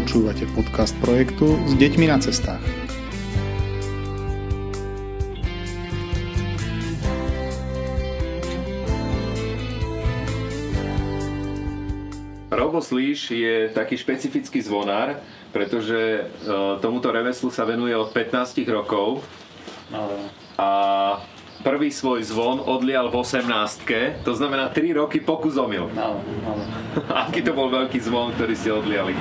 Počúvate podcast projektu s deťmi na cestách. Robo Slíš je taký špecifický zvonár, pretože e, tomuto remeslu sa venuje od 15 rokov. A prvý svoj zvon odlial v 18 to znamená 3 roky pokus omyl. Áno, áno. Aký to bol veľký zvon, ktorý ste odliali?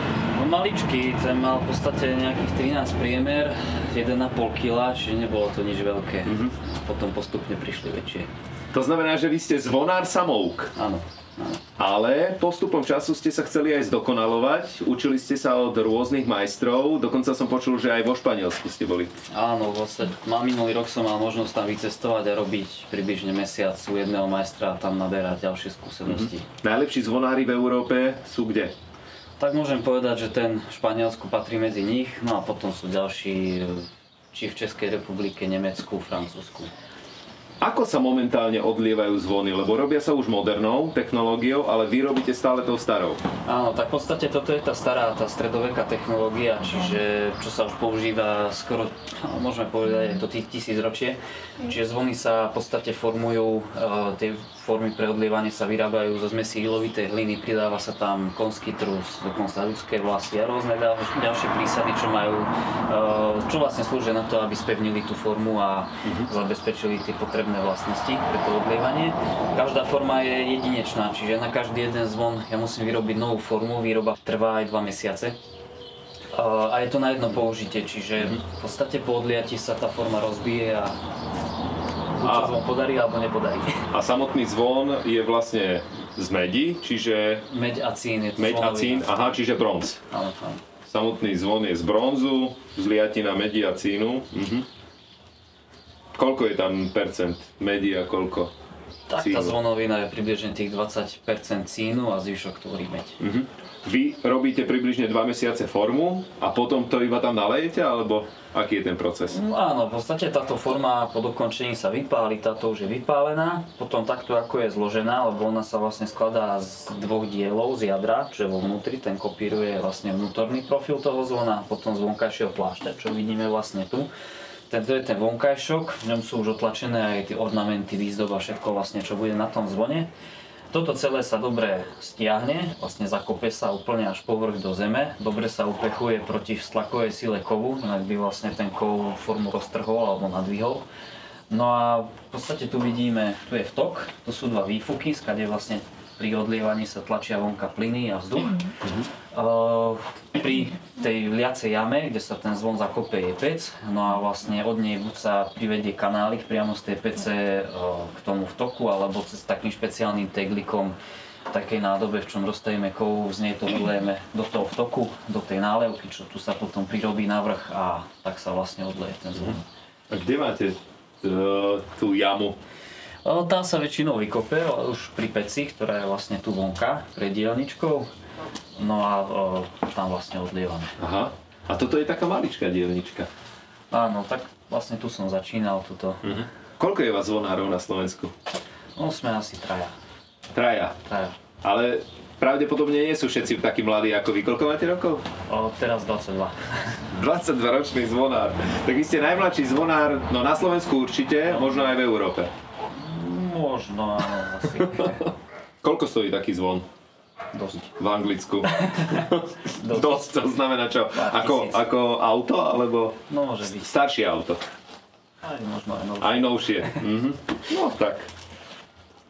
Maličký, ten mal v podstate nejakých 13 priemer, 1,5 kg, čiže nebolo to nič veľké. Mhm. Potom postupne prišli väčšie. To znamená, že vy ste zvonár samouk, Áno, áno. ale postupom času ste sa chceli aj zdokonalovať, učili ste sa od rôznych majstrov, dokonca som počul, že aj vo Španielsku ste boli. Áno, vlastne mal minulý rok som mal možnosť tam vycestovať a robiť približne mesiac u jedného majstra a tam naberať ďalšie skúsenosti. Najlepší zvonári v Európe sú kde? Tak môžem povedať, že ten Španielsku patrí medzi nich, no a potom sú ďalší e, či v Českej republike, Nemecku, Francúzsku. Ako sa momentálne odlievajú zvony? Lebo robia sa už modernou technológiou, ale vy robíte stále tou starou. Áno, tak v podstate toto je tá stará, tá stredoveká technológia, čiže čo sa už používa skoro, môžeme povedať, je to tých tisíc ročie. Čiže zvony sa v podstate formujú, e, tie formy pre odlievanie sa vyrábajú zo zmesí ilovitej hliny, pridáva sa tam konský trus, dokonca ľudské vlasy a rôzne ďal, ďalšie prísady, čo majú, e, čo vlastne slúžia na to, aby spevnili tú formu a zabezpečili tie potrebné vlastnosti pre to odlievanie. Každá forma je jedinečná, čiže na každý jeden zvon ja musím vyrobiť novú formu, výroba trvá aj 2 mesiace. A je to na jedno použitie, čiže v podstate po odliati sa tá forma rozbije a buď sa zvon podarí alebo nepodarí. A samotný zvon je vlastne z medi, čiže Meď a cín je to meď a cín, aha, čiže bronz. Áno, áno. Samotný zvon je z bronzu, z liatina medi a cínu. Mhm. Koľko je tam percent medi a koľko? Tak tá Cínu. zvonovina je približne tých 20% cínu a zvyšok tvorí meď. Mhm. Vy robíte približne 2 mesiace formu a potom to iba tam nalejete, alebo aký je ten proces? No áno, v podstate táto forma po dokončení sa vypáli, táto už je vypálená. Potom takto ako je zložená, lebo ona sa vlastne skladá z dvoch dielov z jadra, čo je vo vnútri, ten kopíruje vlastne vnútorný profil toho zvona potom z vonkajšieho plášťa, čo vidíme vlastne tu. Tento je ten vonkajšok, v ňom sú už otlačené aj tie ornamenty, výzdoba, všetko vlastne, čo bude na tom zvone. Toto celé sa dobre stiahne, vlastne zakope sa úplne až povrch do zeme, dobre sa upechuje proti stlakovej sile kovu, inak by vlastne ten kov formu roztrhol alebo nadvihol. No a v podstate tu vidíme, tu je vtok, tu sú dva výfuky, skade vlastne pri odlievaní sa tlačia vonka plyny a vzduch. Uh, pri tej liacej jame, kde sa ten zvon zakope, je pec, no a vlastne od nej buď sa privedie kanálik priamo z tej pece uh, k tomu vtoku, alebo cez takým špeciálnym teglikom takej nádobe, v čom roztajeme kovu, z nej to vylejeme do toho vtoku, do tej nálevky, čo tu sa potom prirobí navrch a tak sa vlastne odleje ten zvon. A kde máte e, tú jamu? Tá sa väčšinou vykope už pri peci, ktorá je vlastne tu vonka, pred dielničkou. No a o, tam vlastne odlievame. Aha. A toto je taká maličká dielnička. Áno, tak vlastne tu som začínal, tuto. Mhm. Koľko je vás zvonárov na Slovensku? No sme asi traja. Traja. traja. Ale pravdepodobne nie sú všetci takí mladí ako vy. Koľko máte rokov? O, teraz 22. 22-ročný zvonár. Tak vy ste najmladší zvonár, no na Slovensku určite, možno aj v Európe. Možno, áno, asi. Koľko stojí taký zvon Dosť. v Anglicku? Dosť. Dosť, to znamená čo? Ako, ako auto, alebo No, môže byť. staršie auto? Aj možno aj novšie. Aj novšie. Mhm. No tak.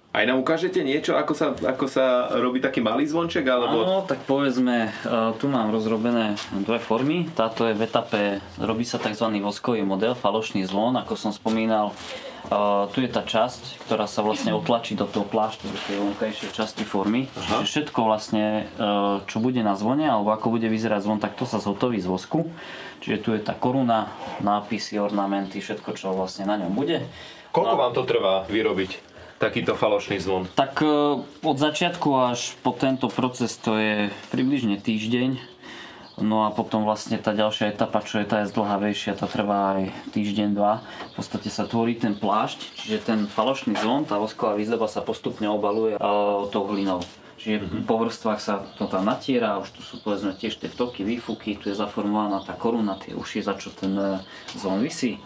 Aj nám ukážete niečo, ako sa, ako sa robí taký malý zvonček, alebo... Áno, tak povedzme, e, tu mám rozrobené dve formy. Táto je v etape, robí sa tzv. voskový model, falošný zvon, ako som spomínal. Tu je tá časť, ktorá sa vlastne otlačí do toho plášťa, do tej vonkajšej časti formy. Aha. Čiže všetko vlastne, čo bude na zvone, alebo ako bude vyzerať zvon, tak to sa zhotoví z vosku. Čiže tu je tá koruna, nápisy, ornamenty, všetko, čo vlastne na ňom bude. Koľko vám to trvá vyrobiť takýto falošný zvon? Tak od začiatku až po tento proces to je približne týždeň. No a potom vlastne tá ďalšia etapa, čo je tá je zdlhavejšia, to trvá aj týždeň, dva. V podstate sa tvorí ten plášť, čiže ten falošný zvon, tá vosková výzdoba sa postupne obaluje e, tou hlinou. Čiže mm-hmm. po vrstvách sa to tam natiera, už tu sú povedzme tiež tie vtoky, výfuky, tu je zaformovaná tá koruna, tie uši, za čo ten e, zvon vysí.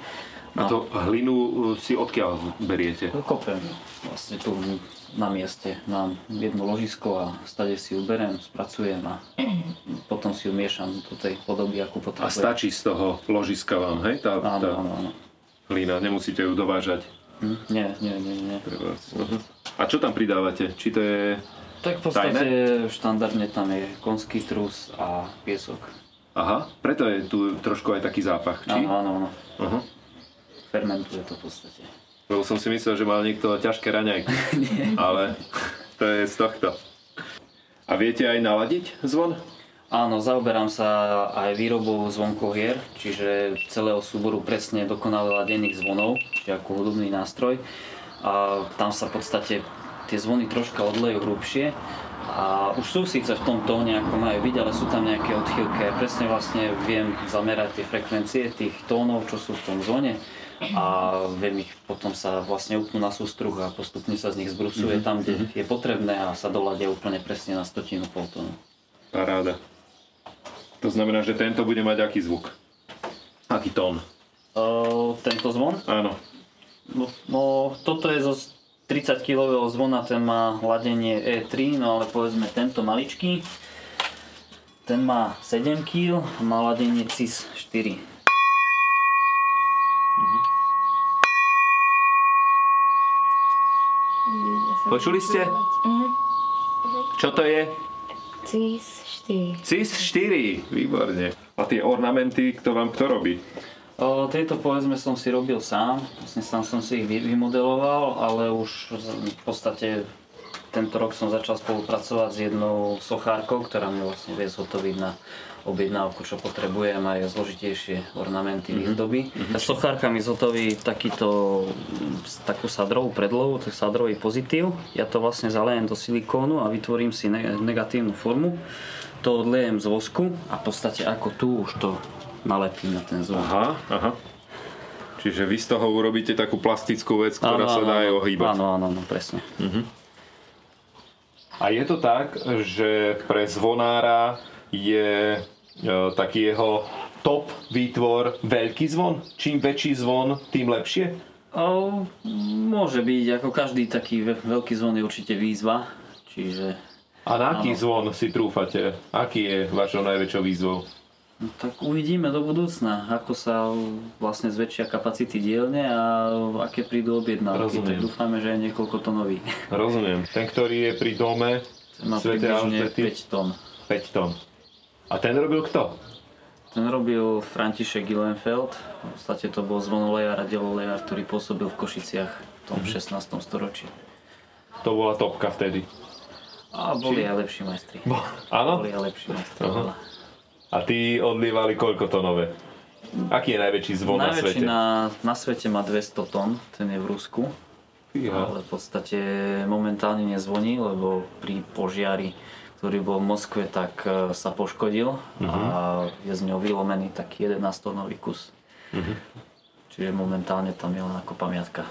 No. A to hlinu e, si odkiaľ beriete? Kopem. Vlastne tu na mieste mám jedno ložisko a stade si ju berem, spracujem a potom si ju miešam do tej podoby, ako potrebujem. A stačí z toho ložiska vám, hej? Tá, áno, tá áno, áno. hlina, nemusíte ju dovážať? Hm, nie, nie, nie, nie. Uh-huh. A čo tam pridávate? Či to je tak v podstate tajné? štandardne tam je konský trus a piesok. Aha, preto je tu trošku aj taký zápach, či? Áno, áno, áno. Uh-huh. Fermentuje to v podstate. Lebo som si myslel, že mal niekto ťažké raňajky. Ale to je z tohto. A viete aj naladiť zvon? Áno, zaoberám sa aj výrobou zvonkov hier, čiže celého súboru presne dokonale ladených zvonov, čiže ako hudobný nástroj. A tam sa v podstate tie zvony troška odlejú hrubšie a už sú síce v tom tóne, ako majú byť, ale sú tam nejaké odchýlky. Ja presne vlastne viem zamerať tie frekvencie tých tónov, čo sú v tom zvone a viem ich potom sa vlastne upnú na sústruh a postupne sa z nich zbrusuje mm-hmm. tam, kde je potrebné a sa doladia úplne presne na stotinu pol tónu. Paráda. To znamená, že tento bude mať aký zvuk? Aký tón? Uh, tento zvon? Áno. No, no, toto je zo 30 kg zvona, ten má ladenie E3, no ale povedzme tento maličký, ten má 7 kg má ladenie CIS 4. Mhm. Počuli ste? Mhm. Čo to je? CIS 4. CIS 4, výborne. A tie ornamenty, kto vám kto robí? O, tieto povedzme som si robil sám, vlastne sám som si ich vymodeloval, ale už v podstate tento rok som začal spolupracovať s jednou sochárkou, ktorá mi vlastne vie zhotoviť na objednávku, čo potrebujem, aj zložitejšie ornamenty, mm-hmm. výzdoby. Mm-hmm. Sochárka mi zhotoví takýto, takú sadrovú predlohu, tak sadrový pozitív. Ja to vlastne zalejem do silikónu a vytvorím si negatívnu formu. To odlejem z vosku a v podstate ako tu už to nalepím na ten zvon. Aha, aha. Čiže vy z toho urobíte takú plastickú vec, ktorá áno, sa dá aj ohýbať. Áno, áno, áno, presne. Uh-huh. A je to tak, že pre zvonára je e, taký jeho top výtvor veľký zvon? Čím väčší zvon, tým lepšie? O, môže byť, ako každý taký veľký zvon je určite výzva, čiže... A na aký áno. zvon si trúfate? Aký je vašou najväčšou výzvou? No, tak uvidíme do budúcna, ako sa vlastne zväčšia kapacity dielne a aké prídu objednávky. Tak dúfame, že je niekoľko tonový. Rozumiem. Ten, ktorý je pri dome má Alžbety, 5 tón. 5 tón. A ten robil kto? Ten robil František Gillenfeld. V podstate to bol zvonolejár a delolejár, ktorý pôsobil v Košiciach v tom mm-hmm. 16. storočí. To bola topka vtedy. A boli Či... aj lepší majstri. Bo... Áno? Boli aj lepší majstri. Uh-huh. A tí odlievali koľko tonové? Aký je najväčší zvon najväčší na svete? Na, na svete má 200 tón, ten je v Rusku. Ja. Ale v podstate momentálne nezvoní, lebo pri požiari, ktorý bol v Moskve, tak e, sa poškodil uh-huh. a je z ňou vylomený taký 11 tónový kus. Uh-huh. Čiže momentálne tam je len ako pamiatka.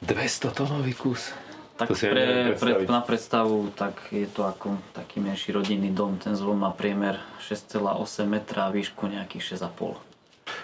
200 tónový kus? Tak to si pre, pre, na predstavu, tak je to ako taký menší rodinný dom. Ten zvon má priemer 6,8 metra a výšku nejakých 6,5.